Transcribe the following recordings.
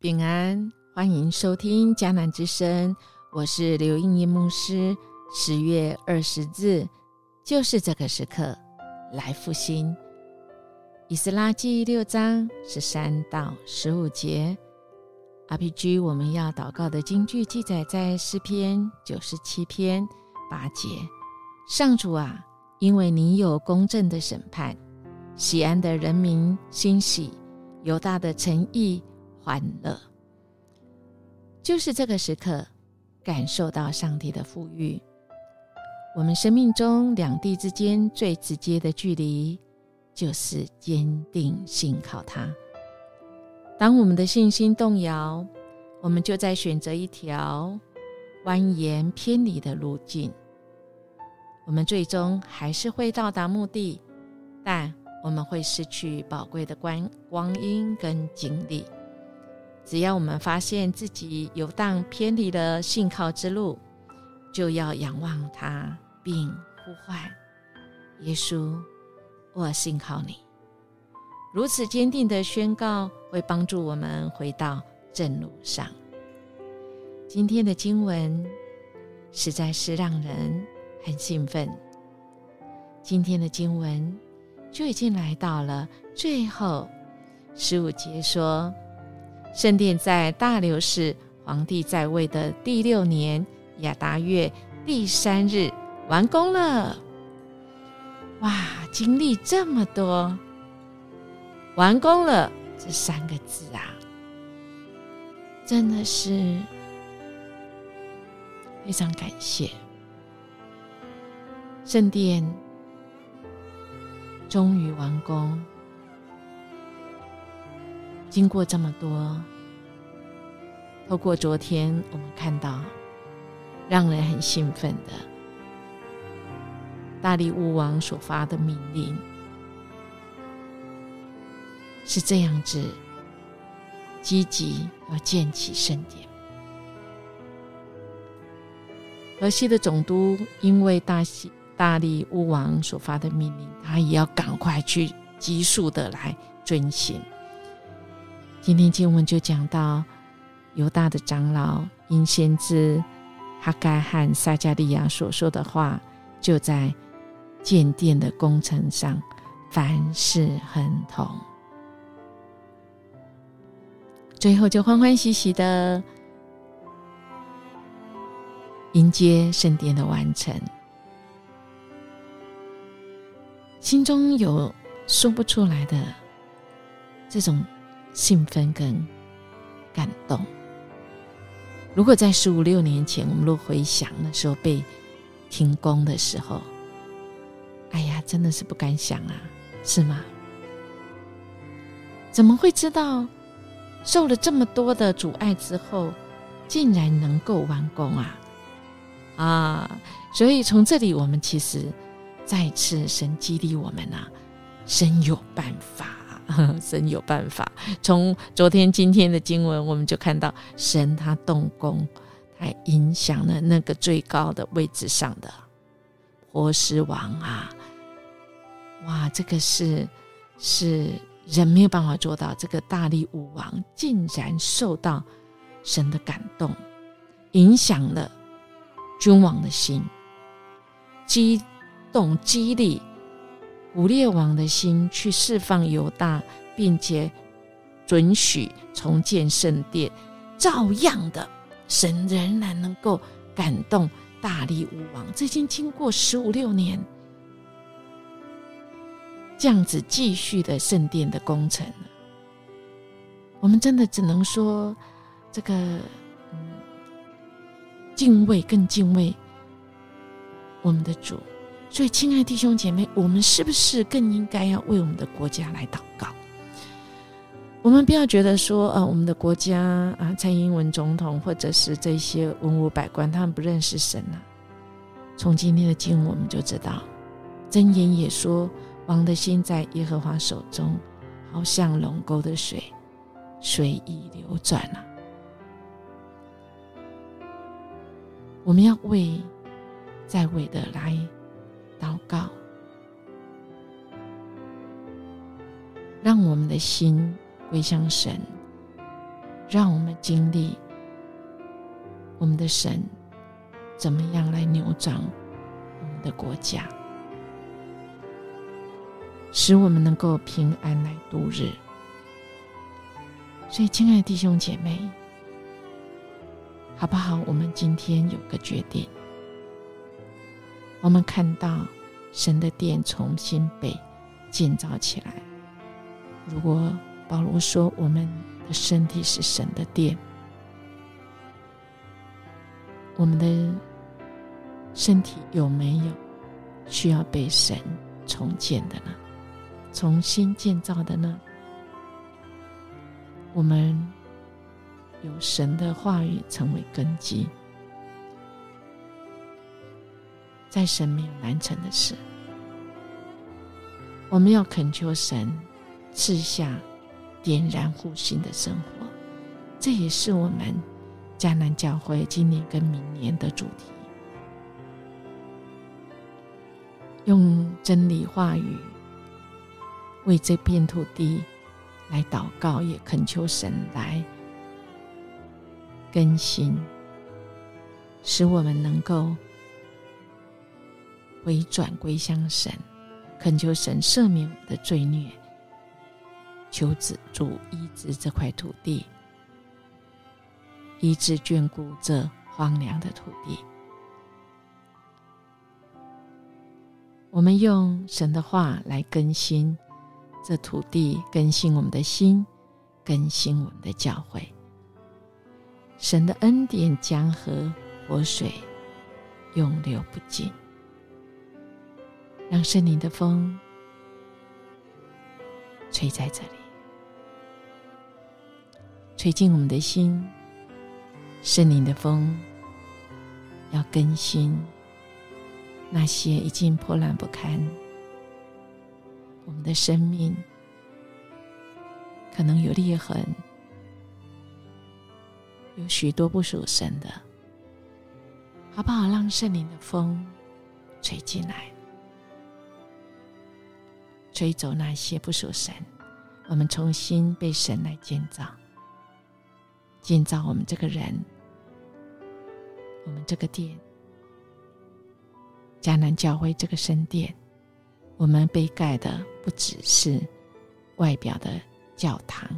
平安，欢迎收听迦南之声，我是刘映英牧师。十月二十日，就是这个时刻，来复兴。以斯拉记六章十三到十五节，RPG 我们要祷告的经句记载在诗篇九十七篇八节。上主啊，因为你有公正的审判，喜安的人民欣喜，犹大的诚意。欢乐，就是这个时刻，感受到上帝的富裕。我们生命中两地之间最直接的距离，就是坚定信靠他。当我们的信心动摇，我们就在选择一条蜿蜒偏离的路径。我们最终还是会到达目的，但我们会失去宝贵的光光阴跟精力。只要我们发现自己游荡偏离了信靠之路，就要仰望他，并呼唤耶稣：“我信靠你。”如此坚定的宣告，会帮助我们回到正路上。今天的经文实在是让人很兴奋。今天的经文就已经来到了最后十五节，说。圣殿在大流士皇帝在位的第六年亚达月第三日完工了。哇，经历这么多，完工了这三个字啊，真的是非常感谢。圣殿终于完工。经过这么多，透过昨天我们看到，让人很兴奋的大力乌王所发的命令是这样子，积极要建起圣殿。河西的总督因为大西大力乌王所发的命令，他也要赶快去急速的来遵行。今天经文就讲到犹大的长老因先知哈该和撒加利亚所说的话，就在建殿的工程上凡事亨通，最后就欢欢喜喜的迎接圣殿的完成，心中有说不出来的这种。兴奋跟感动。如果在十五六年前，我们若回想那时候被停工的时候，哎呀，真的是不敢想啊，是吗？怎么会知道受了这么多的阻碍之后，竟然能够完工啊？啊！所以从这里，我们其实再次神激励我们啊，神有办法。神有办法。从昨天、今天的经文，我们就看到神他动工，他影响了那个最高的位置上的波斯王啊！哇，这个是是人没有办法做到。这个大力武王竟然受到神的感动，影响了君王的心，激动、激励。古列王的心去释放犹大，并且准许重建圣殿，照样的神仍然能够感动大力乌王。这已经经过十五六年，这样子继续的圣殿的工程。我们真的只能说，这个嗯，敬畏更敬畏我们的主。所以，亲爱的弟兄姐妹，我们是不是更应该要为我们的国家来祷告？我们不要觉得说，呃，我们的国家啊，蔡英文总统或者是这些文武百官，他们不认识神啊。从今天的经文，我们就知道，箴言也说，王的心在耶和华手中，好像龙沟的水，随意流转啊。我们要为在位的来。祷告，让我们的心归向神，让我们经历我们的神怎么样来扭转我们的国家，使我们能够平安来度日。所以，亲爱的弟兄姐妹，好不好？我们今天有个决定，我们看到神的殿重新被建造起来。如果保罗说我们的身体是神的殿，我们的身体有没有需要被神重建的呢？重新建造的呢？我们有神的话语成为根基，在神没有难成的事。我们要恳求神赐下点燃护心的生活，这也是我们迦南教会今年跟明年的主题。用真理话语为这片土地。来祷告，也恳求神来更新，使我们能够回转归向神，恳求神赦免我们的罪孽，求子主医治这块土地，医治眷顾这荒凉的土地。我们用神的话来更新。这土地更新我们的心，更新我们的教会。神的恩典江河活水永流不尽，让圣灵的风吹在这里，吹进我们的心。圣灵的风要更新那些已经破烂不堪。我们的生命可能有裂痕，有许多不属神的，好不好？让圣灵的风吹进来，吹走那些不属神。我们重新被神来建造，建造我们这个人，我们这个殿，迦南教会这个神殿。我们被盖的不只是外表的教堂，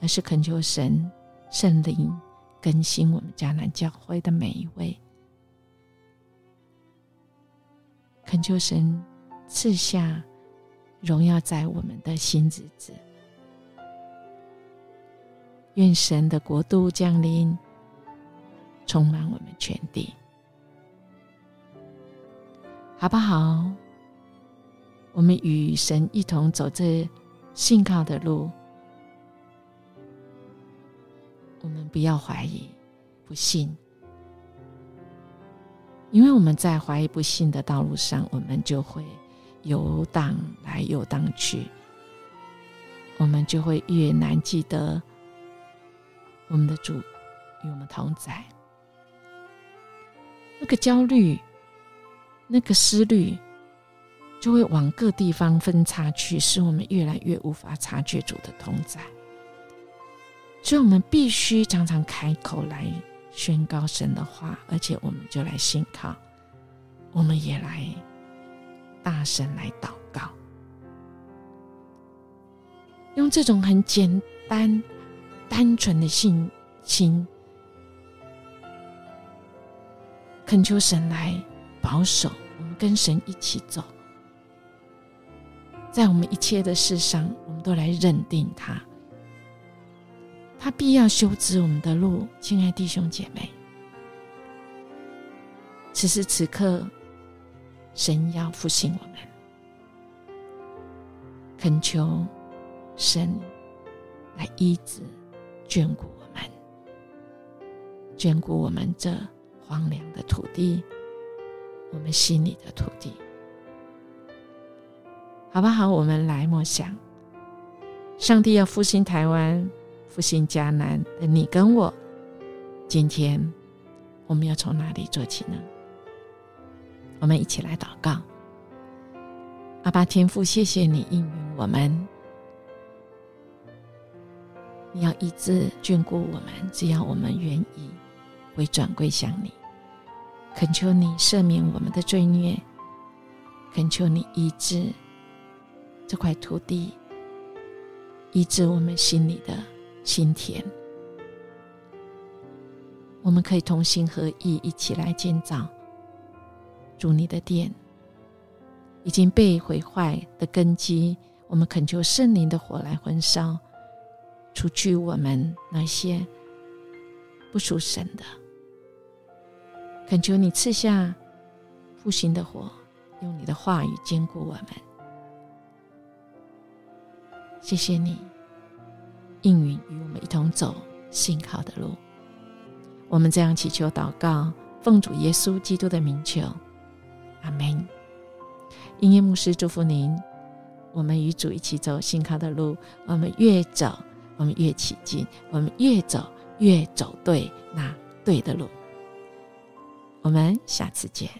而是恳求神圣灵更新我们迦南教会的每一位，恳求神赐下荣耀在我们的新日子。愿神的国度降临，充满我们全地，好不好？我们与神一同走这信靠的路，我们不要怀疑、不信，因为我们在怀疑、不信的道路上，我们就会游荡来游荡去，我们就会越难记得我们的主与我们同在。那个焦虑，那个思虑。就会往各地方分叉去，使我们越来越无法察觉主的同在。所以，我们必须常常开口来宣告神的话，而且我们就来信靠，我们也来大声来祷告，用这种很简单、单纯的信心，恳求神来保守我们，跟神一起走。在我们一切的事上，我们都来认定他，他必要修直我们的路。亲爱弟兄姐妹，此时此刻，神要复兴我们，恳求神来医治、眷顾我们，眷顾我们这荒凉的土地，我们心里的土地。好不好？我们来默想，上帝要复兴台湾、复兴迦南的你跟我，今天我们要从哪里做起呢？我们一起来祷告。阿爸天父，谢谢你应允我们，你要医治眷顾我们，只要我们愿意回转归向你。恳求你赦免我们的罪孽，恳求你医治这块土地，医治我们心里的心田。我们可以同心合意，一起来建造主你的殿。已经被毁坏的根基，我们恳求圣灵的火来焚烧，除去我们那些不属神的。恳求你赐下复兴的火，用你的话语坚固我们。谢谢你应允与我们一同走信靠的路。我们这样祈求祷告，奉主耶稣基督的名求，阿门。音乐牧师祝福您，我们与主一起走信靠的路。我们越走，我们越起劲；我们越走，越走对那对的路。我们下次见。